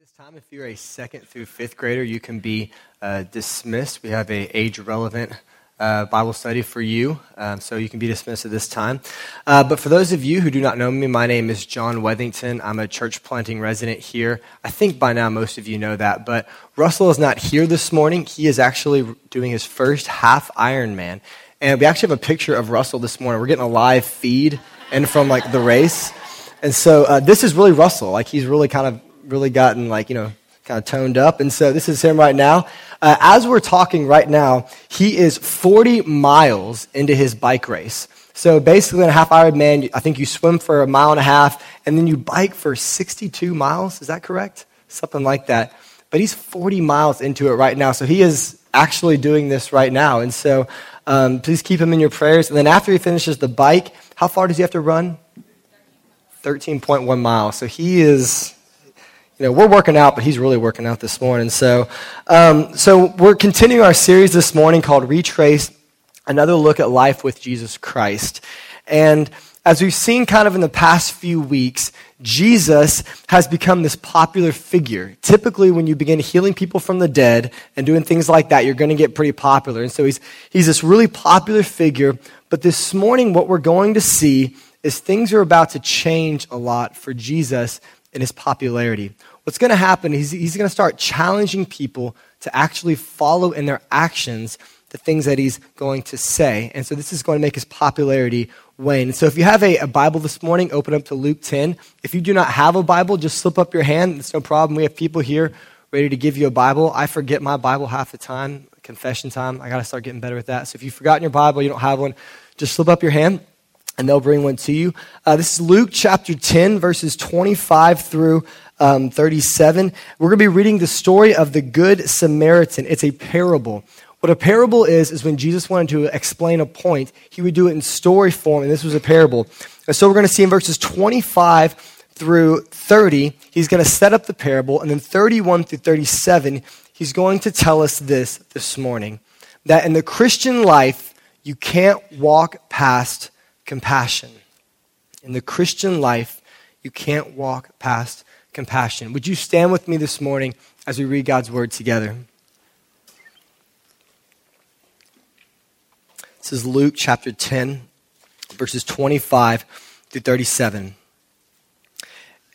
this time, if you're a second through fifth grader, you can be uh, dismissed. We have a age relevant uh, Bible study for you, um, so you can be dismissed at this time. Uh, but for those of you who do not know me, my name is John Wethington. I'm a church planting resident here. I think by now most of you know that, but Russell is not here this morning. He is actually doing his first half Ironman, and we actually have a picture of Russell this morning. We're getting a live feed and from like the race, and so uh, this is really Russell. Like he's really kind of really gotten like, you know, kind of toned up. And so this is him right now. Uh, as we're talking right now, he is 40 miles into his bike race. So basically, in a half Ironman, I think you swim for a mile and a half, and then you bike for 62 miles. Is that correct? Something like that. But he's 40 miles into it right now. So he is actually doing this right now. And so um, please keep him in your prayers. And then after he finishes the bike, how far does he have to run? 13.1 miles. So he is you know, we're working out, but he's really working out this morning. So, um, so we're continuing our series this morning called Retrace, another look at life with Jesus Christ. And as we've seen kind of in the past few weeks, Jesus has become this popular figure. Typically, when you begin healing people from the dead and doing things like that, you're going to get pretty popular. And so he's, he's this really popular figure. But this morning, what we're going to see is things are about to change a lot for Jesus in his popularity what's going to happen is he's going to start challenging people to actually follow in their actions the things that he's going to say. And so this is going to make his popularity wane. So if you have a, a, Bible this morning, open up to Luke 10. If you do not have a Bible, just slip up your hand. It's no problem. We have people here ready to give you a Bible. I forget my Bible half the time. Confession time. I got to start getting better with that. So if you've forgotten your Bible, you don't have one, just slip up your hand and they'll bring one to you. Uh, this is Luke chapter 10, verses 25 through um, 37. We're going to be reading the story of the Good Samaritan. It's a parable. What a parable is, is when Jesus wanted to explain a point, he would do it in story form, and this was a parable. And so we're going to see in verses 25 through 30, he's going to set up the parable, and then 31 through 37, he's going to tell us this this morning that in the Christian life, you can't walk past compassion. In the Christian life, you can't walk past compassion. Would you stand with me this morning as we read God's word together? This is Luke chapter 10, verses 25 through 37.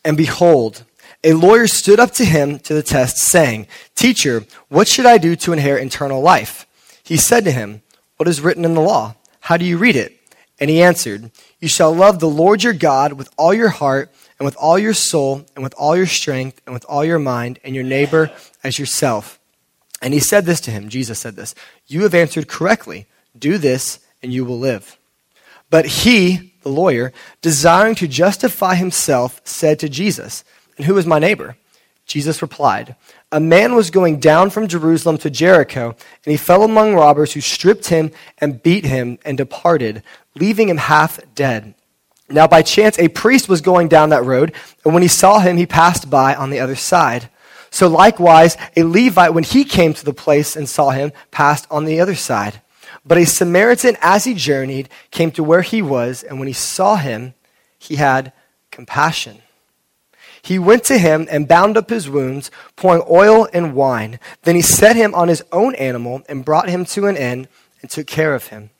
And behold, a lawyer stood up to him to the test, saying, Teacher, what should I do to inherit eternal life? He said to him, What is written in the law? How do you read it? And he answered, You shall love the Lord your God with all your heart and with all your soul, and with all your strength, and with all your mind, and your neighbor as yourself. And he said this to him, Jesus said this, You have answered correctly. Do this, and you will live. But he, the lawyer, desiring to justify himself, said to Jesus, And who is my neighbor? Jesus replied, A man was going down from Jerusalem to Jericho, and he fell among robbers who stripped him and beat him and departed, leaving him half dead. Now, by chance, a priest was going down that road, and when he saw him, he passed by on the other side. So, likewise, a Levite, when he came to the place and saw him, passed on the other side. But a Samaritan, as he journeyed, came to where he was, and when he saw him, he had compassion. He went to him and bound up his wounds, pouring oil and wine. Then he set him on his own animal and brought him to an inn and took care of him.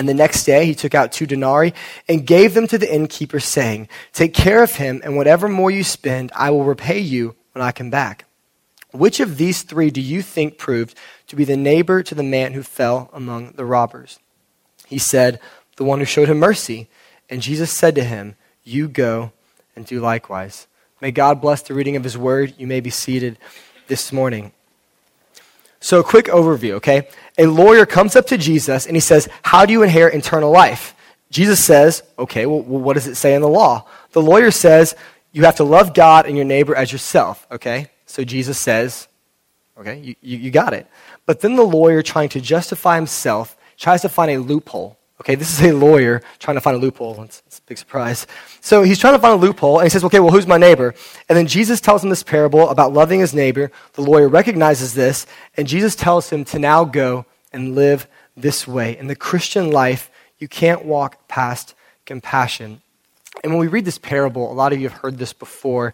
And the next day he took out two denarii and gave them to the innkeeper, saying, Take care of him, and whatever more you spend, I will repay you when I come back. Which of these three do you think proved to be the neighbor to the man who fell among the robbers? He said, The one who showed him mercy. And Jesus said to him, You go and do likewise. May God bless the reading of his word. You may be seated this morning. So, a quick overview, okay? A lawyer comes up to Jesus and he says, How do you inherit eternal life? Jesus says, Okay, well, what does it say in the law? The lawyer says, You have to love God and your neighbor as yourself, okay? So, Jesus says, Okay, you, you, you got it. But then the lawyer, trying to justify himself, tries to find a loophole. Okay, this is a lawyer trying to find a loophole. It's, it's, a big surprise. So he's trying to find a loophole, and he says, okay, well, who's my neighbor? And then Jesus tells him this parable about loving his neighbor. The lawyer recognizes this, and Jesus tells him to now go and live this way. In the Christian life, you can't walk past compassion. And when we read this parable, a lot of you have heard this before.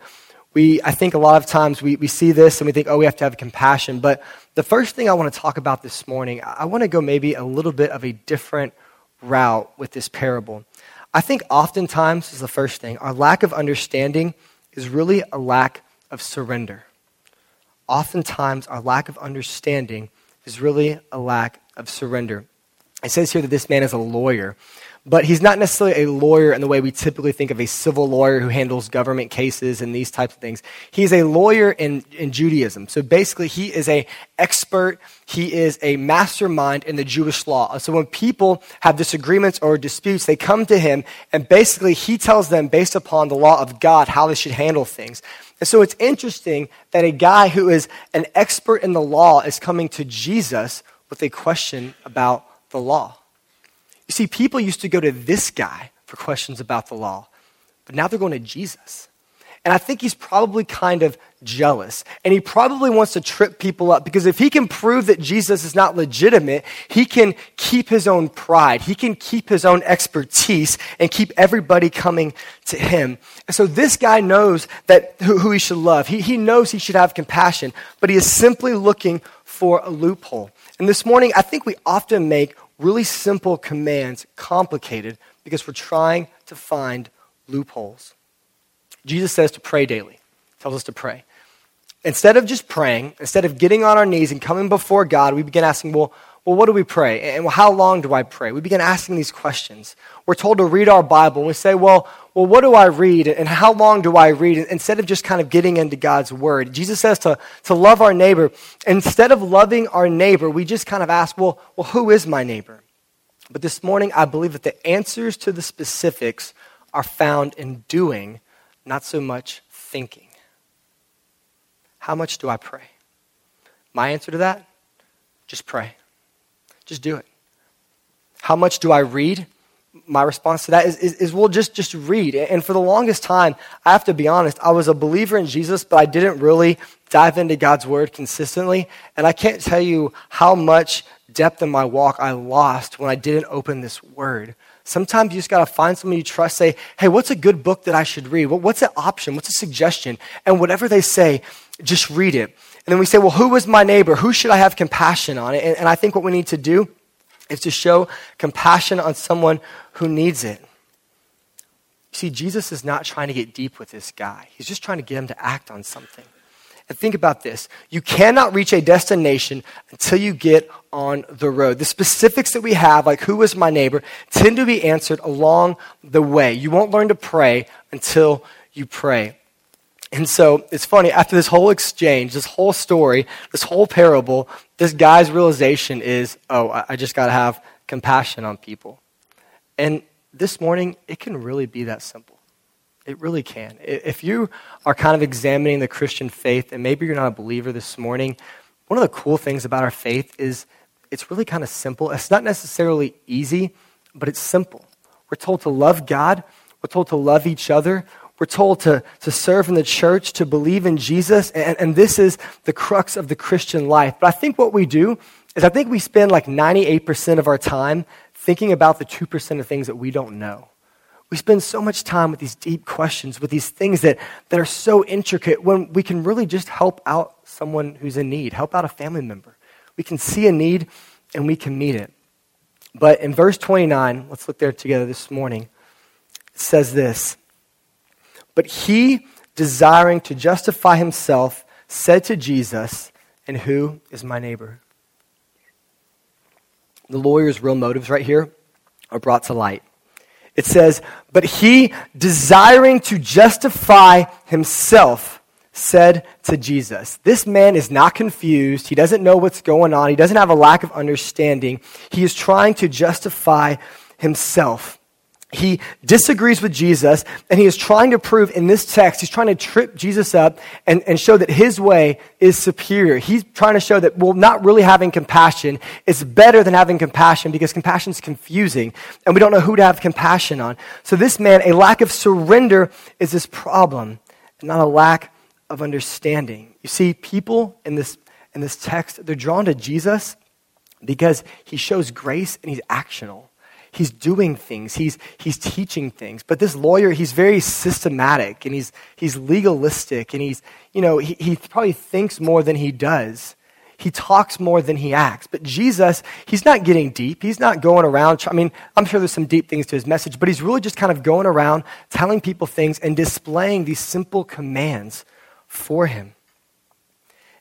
we, I think a lot of times we, we see this and we think, oh, we have to have compassion. But the first thing I want to talk about this morning, I want to go maybe a little bit of a different route with this parable. I think oftentimes, is the first thing, our lack of understanding is really a lack of surrender. Oftentimes, our lack of understanding is really a lack of surrender. It says here that this man is a lawyer, but he's not necessarily a lawyer in the way we typically think of a civil lawyer who handles government cases and these types of things. He's a lawyer in, in Judaism. So basically, he is a expert. He is a mastermind in the Jewish law. So when people have disagreements or disputes, they come to him, and basically, he tells them, based upon the law of God, how they should handle things. And so it's interesting that a guy who is an expert in the law is coming to Jesus with a question about the law. You see, people used to go to this guy for questions about the law, but now they're going to Jesus. And I think he's probably kind of jealous. And he probably wants to trip people up because if he can prove that Jesus is not legitimate, he can keep his own pride. He can keep his own expertise and keep everybody coming to him. And so this guy knows that who, who he should love. He, he knows he should have compassion, but he is simply looking for a loophole. And this morning, I think we often make really simple commands complicated because we're trying to find loopholes. Jesus says to pray daily, tells us to pray. Instead of just praying, instead of getting on our knees and coming before God, we begin asking, well, well, what do we pray? And how long do I pray? We begin asking these questions. We're told to read our Bible, and we say, well, well, what do I read? And how long do I read? Instead of just kind of getting into God's Word, Jesus says to, to love our neighbor. Instead of loving our neighbor, we just kind of ask, well, well, who is my neighbor? But this morning, I believe that the answers to the specifics are found in doing, not so much thinking. How much do I pray? My answer to that? Just pray. Just do it. How much do I read? My response to that is, is, is we'll just, just read. And for the longest time, I have to be honest, I was a believer in Jesus, but I didn't really dive into God's word consistently. And I can't tell you how much depth in my walk I lost when I didn't open this word. Sometimes you just got to find somebody you trust, say, hey, what's a good book that I should read? What's an option? What's a suggestion? And whatever they say, just read it. And then we say, well, who is my neighbor? Who should I have compassion on? And, and I think what we need to do is to show compassion on someone who needs it. See, Jesus is not trying to get deep with this guy, he's just trying to get him to act on something. And think about this you cannot reach a destination until you get on the road. The specifics that we have, like who is my neighbor, tend to be answered along the way. You won't learn to pray until you pray. And so it's funny, after this whole exchange, this whole story, this whole parable, this guy's realization is oh, I just got to have compassion on people. And this morning, it can really be that simple. It really can. If you are kind of examining the Christian faith, and maybe you're not a believer this morning, one of the cool things about our faith is it's really kind of simple. It's not necessarily easy, but it's simple. We're told to love God, we're told to love each other, we're told to, to serve in the church, to believe in Jesus, and, and this is the crux of the Christian life. But I think what we do is I think we spend like 98% of our time thinking about the 2% of things that we don't know. We spend so much time with these deep questions, with these things that, that are so intricate, when we can really just help out someone who's in need, help out a family member. We can see a need and we can meet it. But in verse 29, let's look there together this morning, it says this But he, desiring to justify himself, said to Jesus, And who is my neighbor? The lawyer's real motives right here are brought to light. It says, But he, desiring to justify himself, said to Jesus, This man is not confused. He doesn't know what's going on. He doesn't have a lack of understanding. He is trying to justify himself he disagrees with Jesus, and he is trying to prove in this text, he's trying to trip Jesus up and, and show that his way is superior. He's trying to show that, well, not really having compassion is better than having compassion because compassion is confusing, and we don't know who to have compassion on. So, this man, a lack of surrender is this problem, not a lack of understanding. You see, people in this, in this text, they're drawn to Jesus because he shows grace and he's actional. He's doing things, he's, he's teaching things. But this lawyer, he's very systematic and he's, he's legalistic and he's, you know, he, he probably thinks more than he does. He talks more than he acts. But Jesus, he's not getting deep. He's not going around. I mean, I'm sure there's some deep things to his message, but he's really just kind of going around telling people things and displaying these simple commands for him.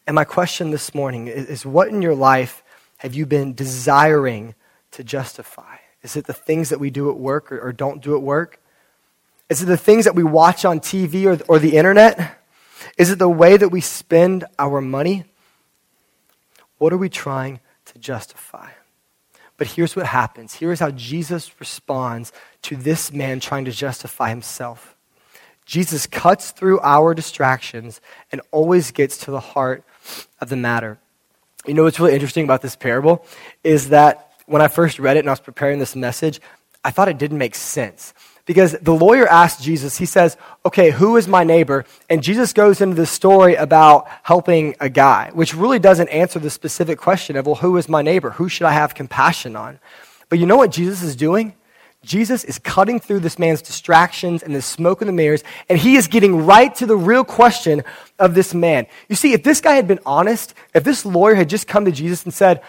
And my question this morning is, is what in your life have you been desiring to justify? Is it the things that we do at work or, or don't do at work? Is it the things that we watch on TV or, or the internet? Is it the way that we spend our money? What are we trying to justify? But here's what happens. Here's how Jesus responds to this man trying to justify himself. Jesus cuts through our distractions and always gets to the heart of the matter. You know what's really interesting about this parable is that when I first read it and I was preparing this message, I thought it didn't make sense. Because the lawyer asked Jesus, he says, Okay, who is my neighbor? And Jesus goes into the story about helping a guy, which really doesn't answer the specific question of, Well, who is my neighbor? Who should I have compassion on? But you know what Jesus is doing? Jesus is cutting through this man's distractions and the smoke and the mirrors, and he is getting right to the real question of this man. You see, if this guy had been honest, if this lawyer had just come to Jesus and said,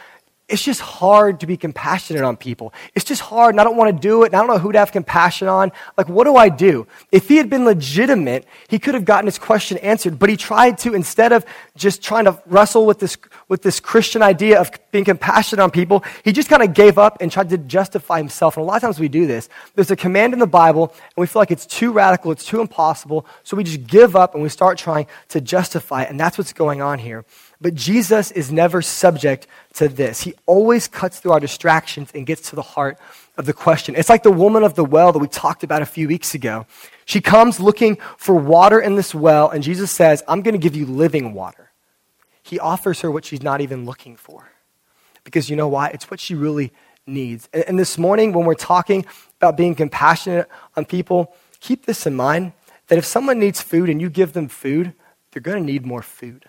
it's just hard to be compassionate on people. It's just hard, and I don't want to do it, and I don't know who to have compassion on. Like, what do I do? If he had been legitimate, he could have gotten his question answered, but he tried to, instead of just trying to wrestle with this, with this Christian idea of being compassionate on people, he just kind of gave up and tried to justify himself. And a lot of times we do this. There's a command in the Bible, and we feel like it's too radical, it's too impossible, so we just give up and we start trying to justify it, and that's what's going on here. But Jesus is never subject to this. He always cuts through our distractions and gets to the heart of the question. It's like the woman of the well that we talked about a few weeks ago. She comes looking for water in this well, and Jesus says, I'm going to give you living water. He offers her what she's not even looking for. Because you know why? It's what she really needs. And, and this morning, when we're talking about being compassionate on people, keep this in mind that if someone needs food and you give them food, they're going to need more food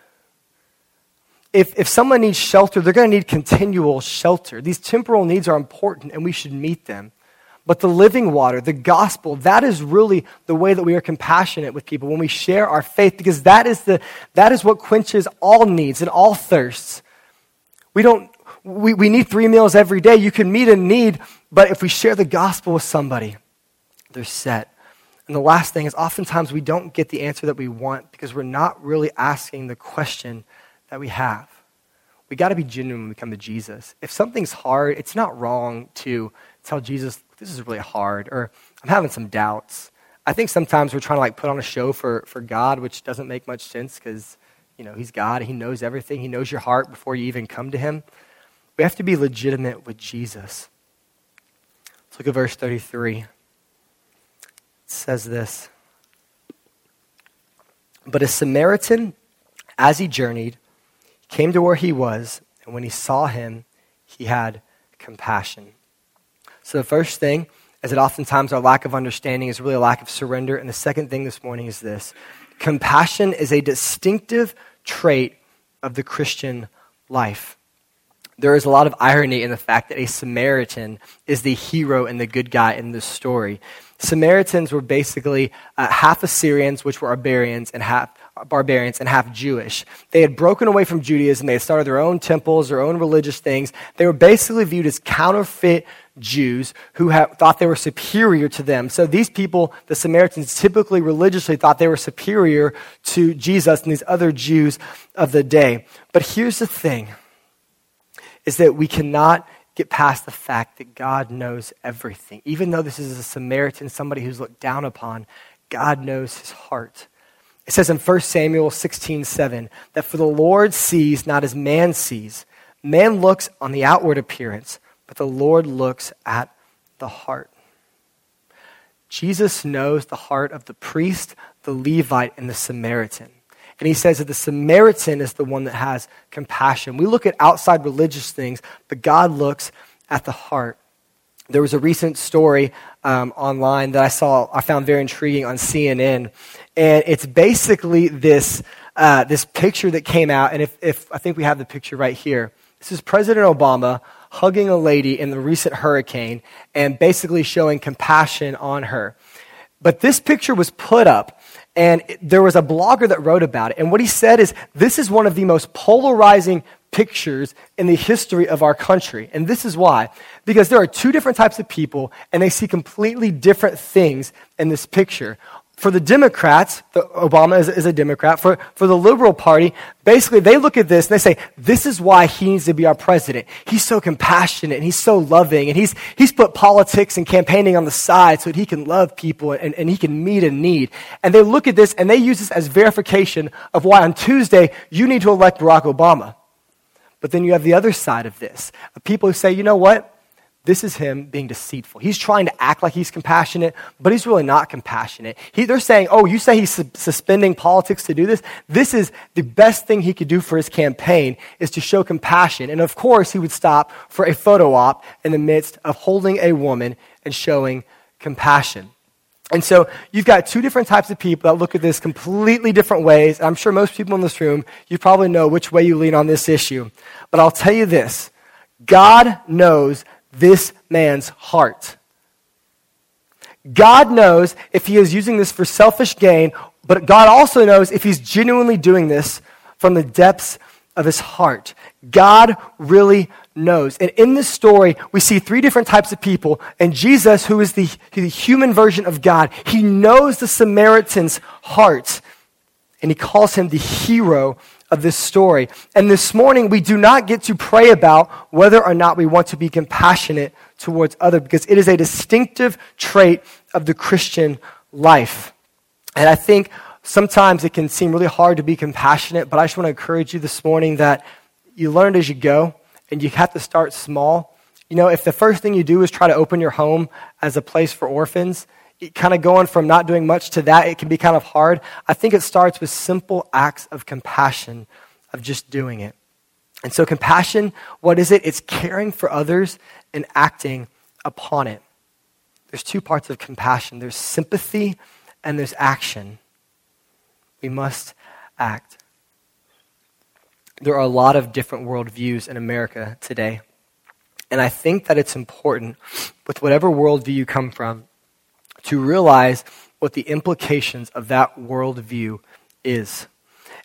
if, if someone needs shelter, they're going to need continual shelter. These temporal needs are important and we should meet them. But the living water, the gospel, that is really the way that we are compassionate with people when we share our faith, because that is, the, that is what quenches all needs and all thirsts. We don't, we, we need three meals every day. You can meet a need, but if we share the gospel with somebody, they're set. And the last thing is oftentimes we don't get the answer that we want because we're not really asking the question that we have. We got to be genuine when we come to Jesus. If something's hard, it's not wrong to tell Jesus, this is really hard, or I'm having some doubts. I think sometimes we're trying to like put on a show for, for God, which doesn't make much sense because, you know, He's God. He knows everything. He knows your heart before you even come to Him. We have to be legitimate with Jesus. Let's look at verse 33. It says this But a Samaritan, as he journeyed, came to where he was, and when he saw him, he had compassion. So the first thing is that oftentimes our lack of understanding is really a lack of surrender. And the second thing this morning is this compassion is a distinctive trait of the Christian life. There is a lot of irony in the fact that a Samaritan is the hero and the good guy in this story. Samaritans were basically uh, half Assyrians, which were barbarians, and half barbarians and half Jewish. They had broken away from Judaism. They had started their own temples, their own religious things. They were basically viewed as counterfeit Jews who thought they were superior to them. So these people, the Samaritans, typically religiously thought they were superior to Jesus and these other Jews of the day. But here's the thing is that we cannot get past the fact that God knows everything. Even though this is a Samaritan, somebody who's looked down upon, God knows his heart. It says in 1 Samuel 16 7 that for the Lord sees not as man sees. Man looks on the outward appearance, but the Lord looks at the heart. Jesus knows the heart of the priest, the Levite, and the Samaritan. And he says that the Samaritan is the one that has compassion. We look at outside religious things, but God looks at the heart. There was a recent story um, online that I saw, I found very intriguing on CNN. And it's basically this, uh, this picture that came out. And if, if I think we have the picture right here, this is President Obama hugging a lady in the recent hurricane and basically showing compassion on her. But this picture was put up, and there was a blogger that wrote about it. And what he said is this is one of the most polarizing pictures in the history of our country. And this is why. Because there are two different types of people, and they see completely different things in this picture for the Democrats, Obama is, is, a Democrat, for, for the Liberal Party, basically they look at this and they say, this is why he needs to be our president. He's so compassionate and he's so loving and he's, he's put politics and campaigning on the side so that he can love people and, and he can meet a need. And they look at this and they use this as verification of why on Tuesday you need to elect Barack Obama. But then you have the other side of this, people who say, you know what? This is him being deceitful. He's trying to act like he's compassionate, but he's really not compassionate. He, they're saying, oh, you say he's su- suspending politics to do this? This is the best thing he could do for his campaign is to show compassion. And of course, he would stop for a photo op in the midst of holding a woman and showing compassion. And so you've got two different types of people that look at this completely different ways. I'm sure most people in this room, you probably know which way you lean on this issue. But I'll tell you this God knows this man's heart. God knows if he is using this for selfish gain, but God also knows if he's genuinely doing this from the depths of his heart. God really knows. And in this story, we see three different types of people. And Jesus, who is the, the human version of God, he knows the Samaritan's heart. And he calls him the hero of this story. And this morning, we do not get to pray about whether or not we want to be compassionate towards others because it is a distinctive trait of the Christian life. And I think sometimes it can seem really hard to be compassionate, but I just want to encourage you this morning that you learn as you go and you have to start small. You know, if the first thing you do is try to open your home as a place for orphans, kind of going from not doing much to that, it can be kind of hard. I think it starts with simple acts of compassion, of just doing it. And so, compassion, what is it? It's caring for others and acting upon it. There's two parts of compassion there's sympathy and there's action. We must act. There are a lot of different worldviews in America today. And I think that it's important, with whatever worldview you come from, to realize what the implications of that worldview is.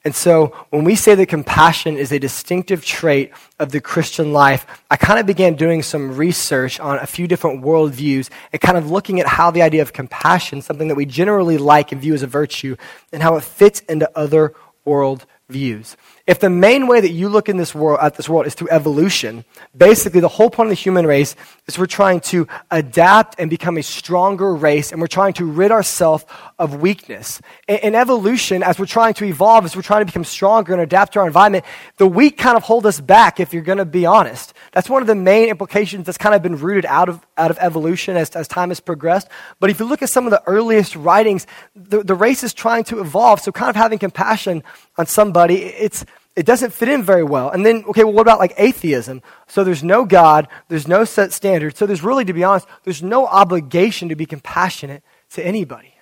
And so when we say that compassion is a distinctive trait of the Christian life, I kind of began doing some research on a few different worldviews and kind of looking at how the idea of compassion, something that we generally like and view as a virtue, and how it fits into other world views. If the main way that you look in this world, at this world is through evolution, basically the whole point of the human race is we're trying to adapt and become a stronger race, and we're trying to rid ourselves of weakness. In, in, evolution, as we're trying to evolve, as we're trying to become stronger and adapt to our environment, the weak kind of hold us back, if you're going to be honest. That's one of the main implications that's kind of been rooted out of, out of evolution as, as time has progressed. But if you look at some of the earliest writings, the, the race is trying to evolve, so kind of having compassion on somebody, it's it doesn't fit in very well. And then, okay, well, what about like atheism? So there's no God, there's no set standard. So there's really, to be honest, there's no obligation to be compassionate to anybody.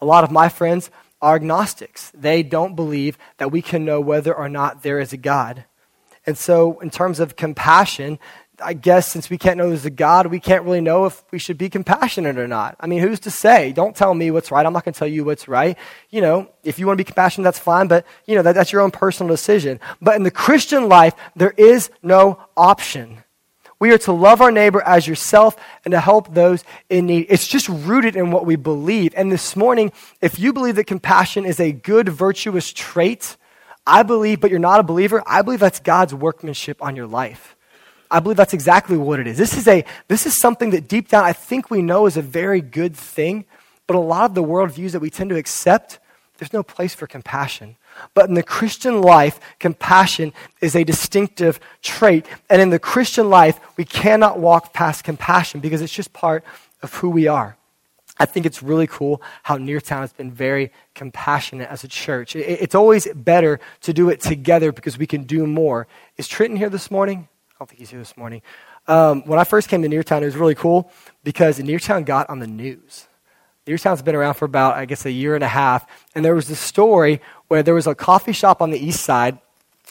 A lot of my friends are agnostics. They don't believe that we can know whether or not there is a God. And so, in terms of compassion, I guess since we can't know there's a God, we can't really know if we should be compassionate or not. I mean, who's to say? Don't tell me what's right. I'm not going to tell you what's right. You know, if you want to be compassionate, that's fine, but, you know, that, that's your own personal decision. But in the Christian life, there is no option. We are to love our neighbor as yourself and to help those in need. It's just rooted in what we believe. And this morning, if you believe that compassion is a good, virtuous trait, I believe, but you're not a believer, I believe that's God's workmanship on your life. I believe that's exactly what it is. This is, a, this is something that deep down I think we know is a very good thing, but a lot of the worldviews that we tend to accept, there's no place for compassion. But in the Christian life, compassion is a distinctive trait. And in the Christian life, we cannot walk past compassion because it's just part of who we are. I think it's really cool how Neartown has been very compassionate as a church. It's always better to do it together because we can do more. Is Trenton here this morning? I don't think he's here this morning. Um, when I first came to Neartown, it was really cool because Neartown got on the news. Neartown's been around for about, I guess, a year and a half. And there was this story where there was a coffee shop on the east side,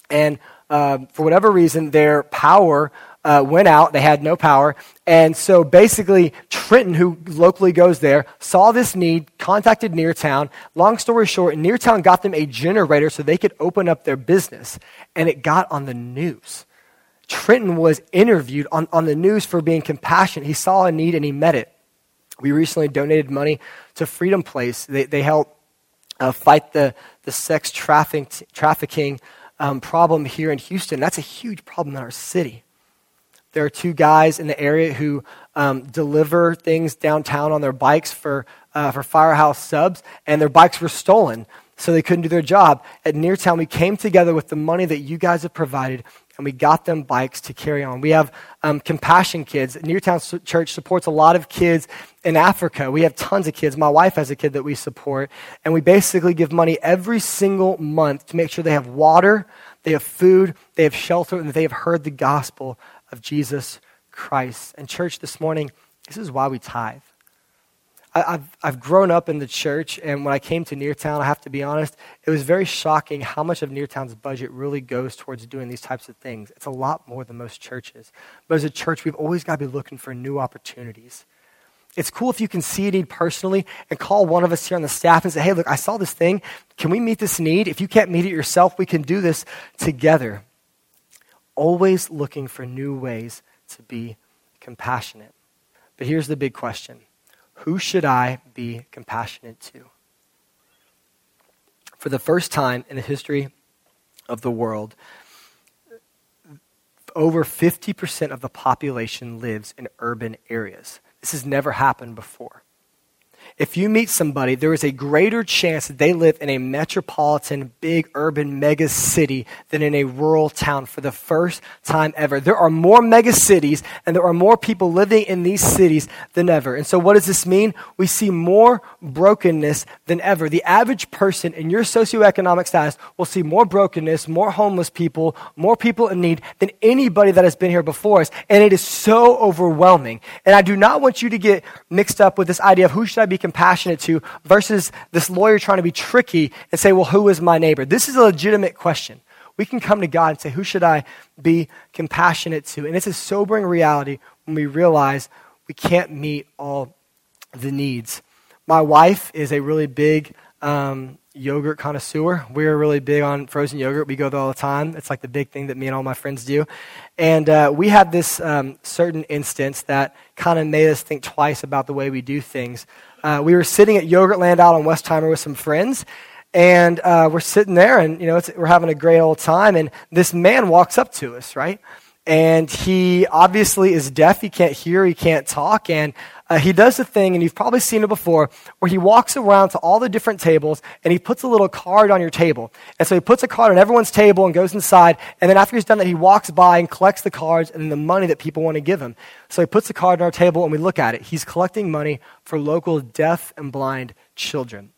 and uh, for whatever reason, their power uh, went out. They had no power. And so basically, Trenton, who locally goes there, saw this need, contacted Neartown. Long story short, Neartown got them a generator so they could open up their business. And it got on the news. Trenton was interviewed on, on the news for being compassionate. He saw a need and he met it. We recently donated money to Freedom Place. They, they help uh, fight the, the sex trafficking, trafficking um, problem here in Houston. That's a huge problem in our city. There are two guys in the area who um, deliver things downtown on their bikes for, uh, for Firehouse subs, and their bikes were stolen, so they couldn't do their job. At Neartown, we came together with the money that you guys have provided, and we got them bikes to carry on. We have um, Compassion Kids. Neartown Church supports a lot of kids in Africa. We have tons of kids. My wife has a kid that we support, and we basically give money every single month to make sure they have water, they have food, they have shelter, and that they have heard the gospel of Jesus Christ. And, church, this morning, this is why we tithe. I've, I've grown up in the church, and when I came to Neartown, I have to be honest, it was very shocking how much of Neartown's budget really goes towards doing these types of things. It's a lot more than most churches. But as a church, we've always got to be looking for new opportunities. It's cool if you can see a need personally and call one of us here on the staff and say, hey, look, I saw this thing. Can we meet this need? If you can't meet it yourself, we can do this together. Always looking for new ways to be compassionate. But here's the big question who should I be compassionate to? For the first time in the history of the world, over 50% of the population lives in urban areas. This has never happened before if you meet somebody, there is a greater chance that they live in a metropolitan, big urban mega city than in a rural town for the first time ever. There are more mega cities and there are more people living in these cities than ever. And so, what does this mean? We see more brokenness than ever. The average person in your socioeconomic status will see more brokenness, more homeless people, more people in need than anybody that has been here before us. And it is so overwhelming. And I do not want you to get mixed up with this idea of who should I be compassionate to versus this lawyer trying to be tricky and say, well, who is my neighbor? This is a legitimate question. We can come to God and say, who should I be compassionate to? And it's a sobering reality when we realize we can't meet all the needs. My wife is a really big um, yogurt connoisseur. We're really big on frozen yogurt. We go there all the time. It's like the big thing that me and all my friends do. And uh, we had this um, certain instance that kind of made us think twice about the way we do things. Uh, we were sitting at Yogurtland out on Westheimer with some friends, and uh, we're sitting there, and you know we're having a great old time. And this man walks up to us, right? And he obviously is deaf. He can't hear. He can't talk. And uh, he does the thing, and you've probably seen it before, where he walks around to all the different tables and he puts a little card on your table. And so he puts a card on everyone's table and goes inside. And then after he's done that, he walks by and collects the cards and the money that people want to give him. So he puts the card on our table and we look at it. He's collecting money for local deaf and blind children.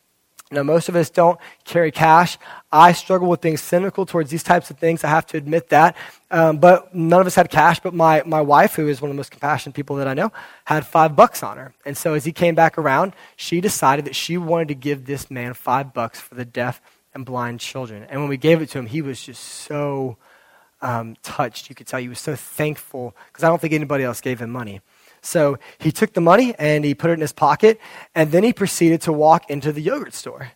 Now, most of us don't carry cash. I struggle with being cynical towards these types of things. I have to admit that. Um, but none of us had cash. But my, my wife, who is one of the most compassionate people that I know, had five bucks on her. And so as he came back around, she decided that she wanted to give this man five bucks for the deaf and blind children. And when we gave it to him, he was just so um, touched. You could tell he was so thankful because I don't think anybody else gave him money. So he took the money and he put it in his pocket, and then he proceeded to walk into the yogurt store.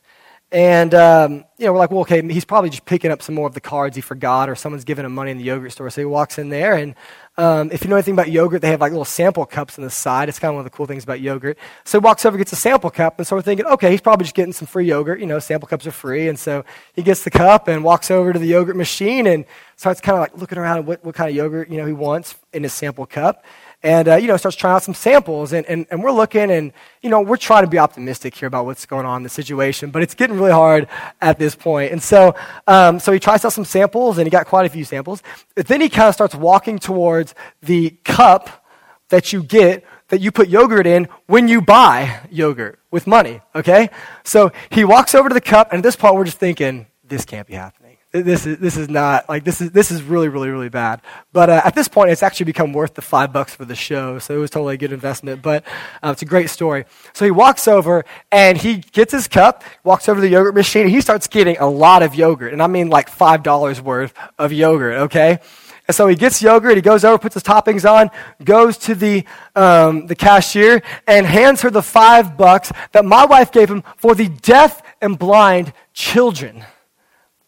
And, um, you know, we're like, well, okay, he's probably just picking up some more of the cards he forgot, or someone's giving him money in the yogurt store. So he walks in there, and um, if you know anything about yogurt, they have like little sample cups on the side. It's kind of one of the cool things about yogurt. So he walks over, gets a sample cup, and so we're thinking, okay, he's probably just getting some free yogurt. You know, sample cups are free. And so he gets the cup and walks over to the yogurt machine and starts kind of like looking around at what, what kind of yogurt, you know, he wants in his sample cup and uh, you know starts trying out some samples and, and, and we're looking and you know we're trying to be optimistic here about what's going on in the situation but it's getting really hard at this point. And so um, so he tries out some samples and he got quite a few samples. But then he kind of starts walking towards the cup that you get that you put yogurt in when you buy yogurt with money okay? So he walks over to the cup and at this point we're just thinking this can't be happening this is, this is not, like, this is, this is really, really, really bad. But uh, at this point, it's actually become worth the five bucks for the show, so it was totally a good investment. But uh, it's a great story. So he walks over and he gets his cup, walks over to the yogurt machine, and he starts getting a lot of yogurt. And I mean like $5 worth of yogurt, okay? And so he gets yogurt, he goes over, puts his toppings on, goes to the, um, the cashier, and hands her the five bucks that my wife gave him for the deaf and blind children,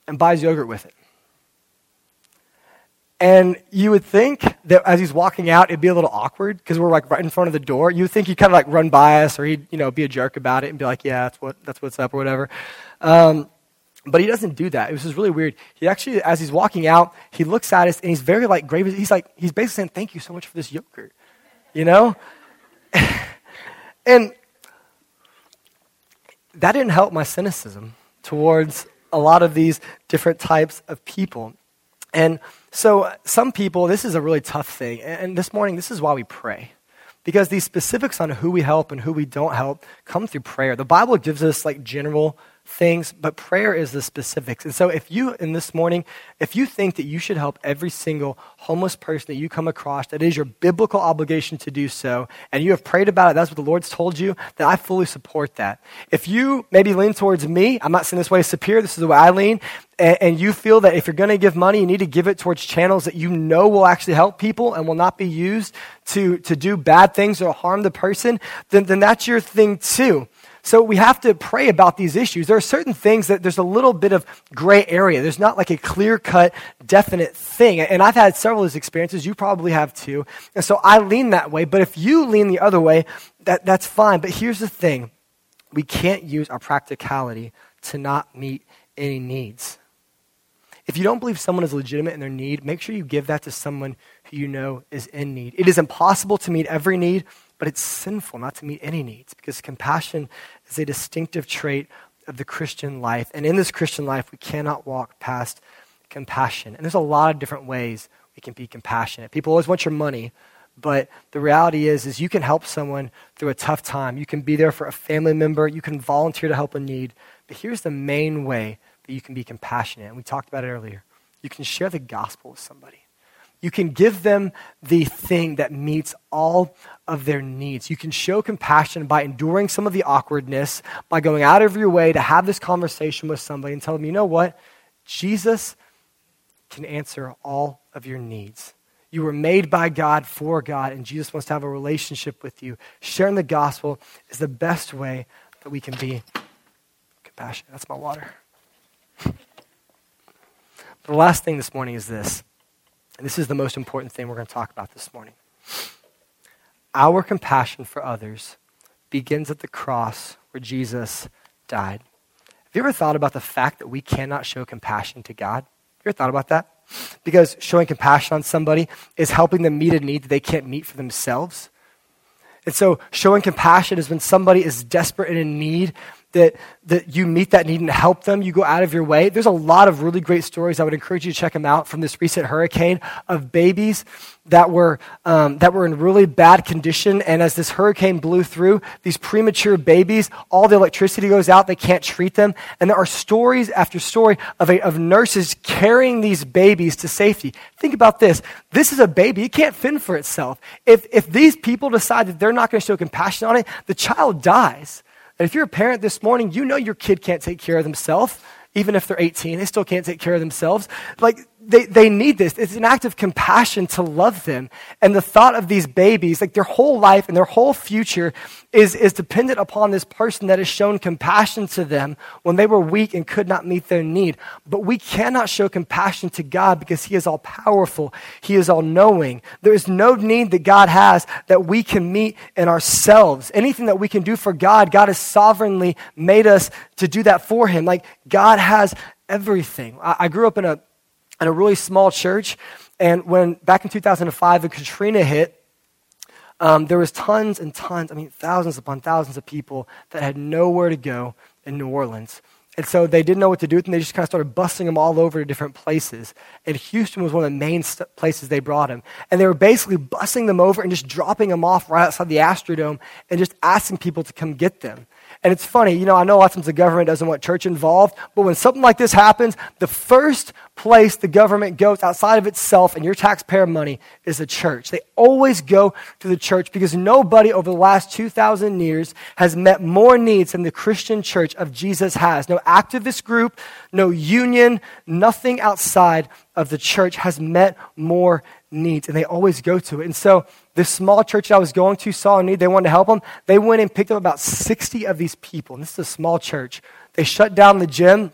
and buys yogurt with it. And you would think that as he's walking out, it'd be a little awkward because we're like right in front of the door. You would think he'd kind of like run by us or he'd, you know, be a jerk about it and be like, yeah, that's, what, that's what's up or whatever. Um, but he doesn't do that. It was just really weird. He actually, as he's walking out, he looks at us and he's very like grave. He's like, he's basically saying, thank you so much for this yogurt, you know? and that didn't help my cynicism towards a lot of these different types of people. And so, some people, this is a really tough thing. And this morning, this is why we pray. Because these specifics on who we help and who we don't help come through prayer. The Bible gives us like general things, but prayer is the specifics. And so, if you, in this morning, if you think that you should help every single homeless person that you come across, that is your biblical obligation to do so, and you have prayed about it, that's what the Lord's told you, then I fully support that. If you maybe lean towards me, I'm not saying this way is superior, this is the way I lean, and, and you feel that if you're going to give money, you need to give it towards channels that you know will actually help people and will not be used to, to do bad things or harm the person, then, then that's your thing too. So we have to pray about these issues. There are certain things that there's a little bit of gray area. There's not like a clear cut, definite thing. And I've had several of these experiences. You probably have too. And so I lean that way. But if you lean the other way, that, that's fine. But here's the thing we can't use our practicality to not meet any needs. If you don't believe someone is legitimate in their need, make sure you give that to someone who you know is in need. It is impossible to meet every need, but it's sinful not to meet any needs because compassion is a distinctive trait of the Christian life. And in this Christian life, we cannot walk past compassion. And there's a lot of different ways we can be compassionate. People always want your money, but the reality is is you can help someone through a tough time. You can be there for a family member, you can volunteer to help a need. But here's the main way that you can be compassionate. And we talked about it earlier. You can share the gospel with somebody. You can give them the thing that meets all of their needs. You can show compassion by enduring some of the awkwardness, by going out of your way to have this conversation with somebody and tell them, you know what? Jesus can answer all of your needs. You were made by God for God, and Jesus wants to have a relationship with you. Sharing the gospel is the best way that we can be compassionate. That's my water. the last thing this morning is this. And this is the most important thing we're going to talk about this morning. Our compassion for others begins at the cross where Jesus died. Have you ever thought about the fact that we cannot show compassion to God? Have you ever thought about that? Because showing compassion on somebody is helping them meet a need that they can't meet for themselves. And so showing compassion is when somebody is desperate and in need that, that you meet that need and help them. You go out of your way. There's a lot of really great stories. I would encourage you to check them out from this recent hurricane of babies that were, um, that were in really bad condition. And as this hurricane blew through, these premature babies, all the electricity goes out. They can't treat them. And there are stories after story of, a, of nurses carrying these babies to safety. Think about this. This is a baby. It can't fend for itself. If, if these people decide that they're not going to show compassion on it, the child dies. And if you're a parent this morning, you know your kid can't take care of themselves. Even if they're 18, they still can't take care of themselves. Like, they, they need this. It's an act of compassion to love them. And the thought of these babies, like their whole life and their whole future is, is dependent upon this person that has shown compassion to them when they were weak and could not meet their need. But we cannot show compassion to God because He is all powerful. He is all knowing. There is no need that God has that we can meet in ourselves. Anything that we can do for God, God has sovereignly made us to do that for Him. Like God has everything. I, I grew up in a in a really small church. And when back in 2005, the Katrina hit, um, there was tons and tons, I mean, thousands upon thousands of people that had nowhere to go in New Orleans. And so they didn't know what to do, with and they just kind of started busing them all over to different places. And Houston was one of the main st- places they brought them. And they were basically busing them over and just dropping them off right outside the Astrodome and just asking people to come get them. And it's funny, you know, I know lots of times the government doesn't want church involved, but when something like this happens, the first place the government goes outside of itself and your taxpayer money is the church. They always go to the church because nobody over the last 2,000 years has met more needs than the Christian church of Jesus has. No activist group, no union, nothing outside of the church has met more needs, and they always go to it. And so, this small church I was going to saw a need. They wanted to help them. They went and picked up about 60 of these people. And this is a small church. They shut down the gym,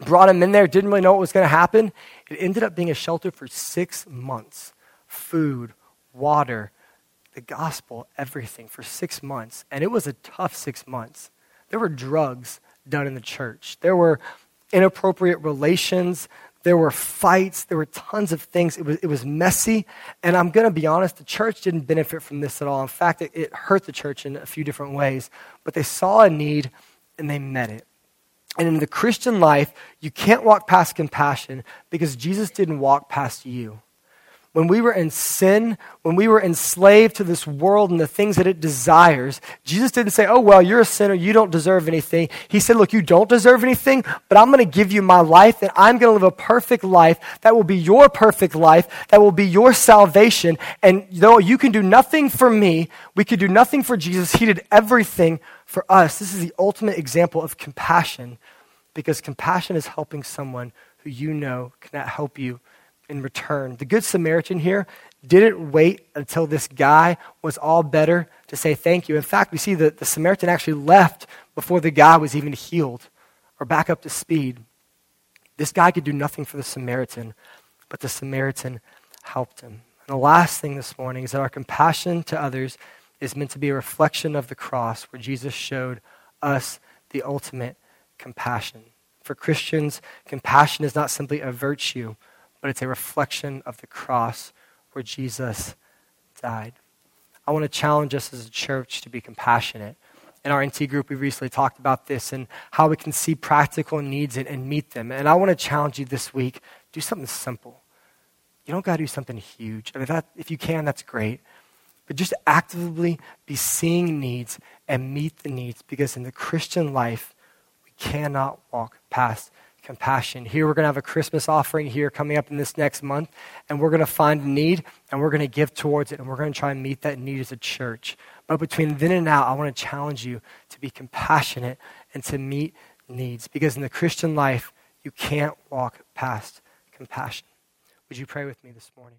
brought him in there, didn't really know what was going to happen. It ended up being a shelter for six months food, water, the gospel, everything for six months. And it was a tough six months. There were drugs done in the church, there were inappropriate relations. There were fights. There were tons of things. It was, it was messy. And I'm going to be honest, the church didn't benefit from this at all. In fact, it, it hurt the church in a few different ways. But they saw a need and they met it. And in the Christian life, you can't walk past compassion because Jesus didn't walk past you when we were in sin, when we were enslaved to this world and the things that it desires, Jesus didn't say, Oh, well, you're a sinner. You don't deserve anything. He said, Look, you don't deserve anything, but I'm going to give you my life and I'm going to live a perfect life that will be your perfect life, that will be your salvation. And though you can do nothing for me, we could do nothing for Jesus. He did everything for us. This is the ultimate example of compassion because compassion is helping someone who you know cannot help you in return. The Good Samaritan here didn't wait until this guy was all better to say thank you. In fact, we see that the Samaritan actually left before the guy was even healed or back up to speed. This guy could do nothing for the Samaritan, but the Samaritan helped him. And the last thing this morning is that our compassion to others is meant to be a reflection of the cross where Jesus showed us the ultimate compassion. For Christians, compassion is not simply a virtue but it's a reflection of the cross where Jesus died. I want to challenge us as a church to be compassionate. In our NT group, we recently talked about this and how we can see practical needs and, and meet them. And I want to challenge you this week do something simple. You don't got to do something huge. I mean, that, if you can, that's great. But just actively be seeing needs and meet the needs because in the Christian life, we cannot walk past compassion. Here, we're going to have a Christmas offering here coming up in this next month, and we're going to find a need, and we're going to give towards it, and we're going to try and meet that need as a church. But between then and now, I want to challenge you to be compassionate and to meet needs, because in the Christian life, you can't walk past compassion. Would you pray with me this morning?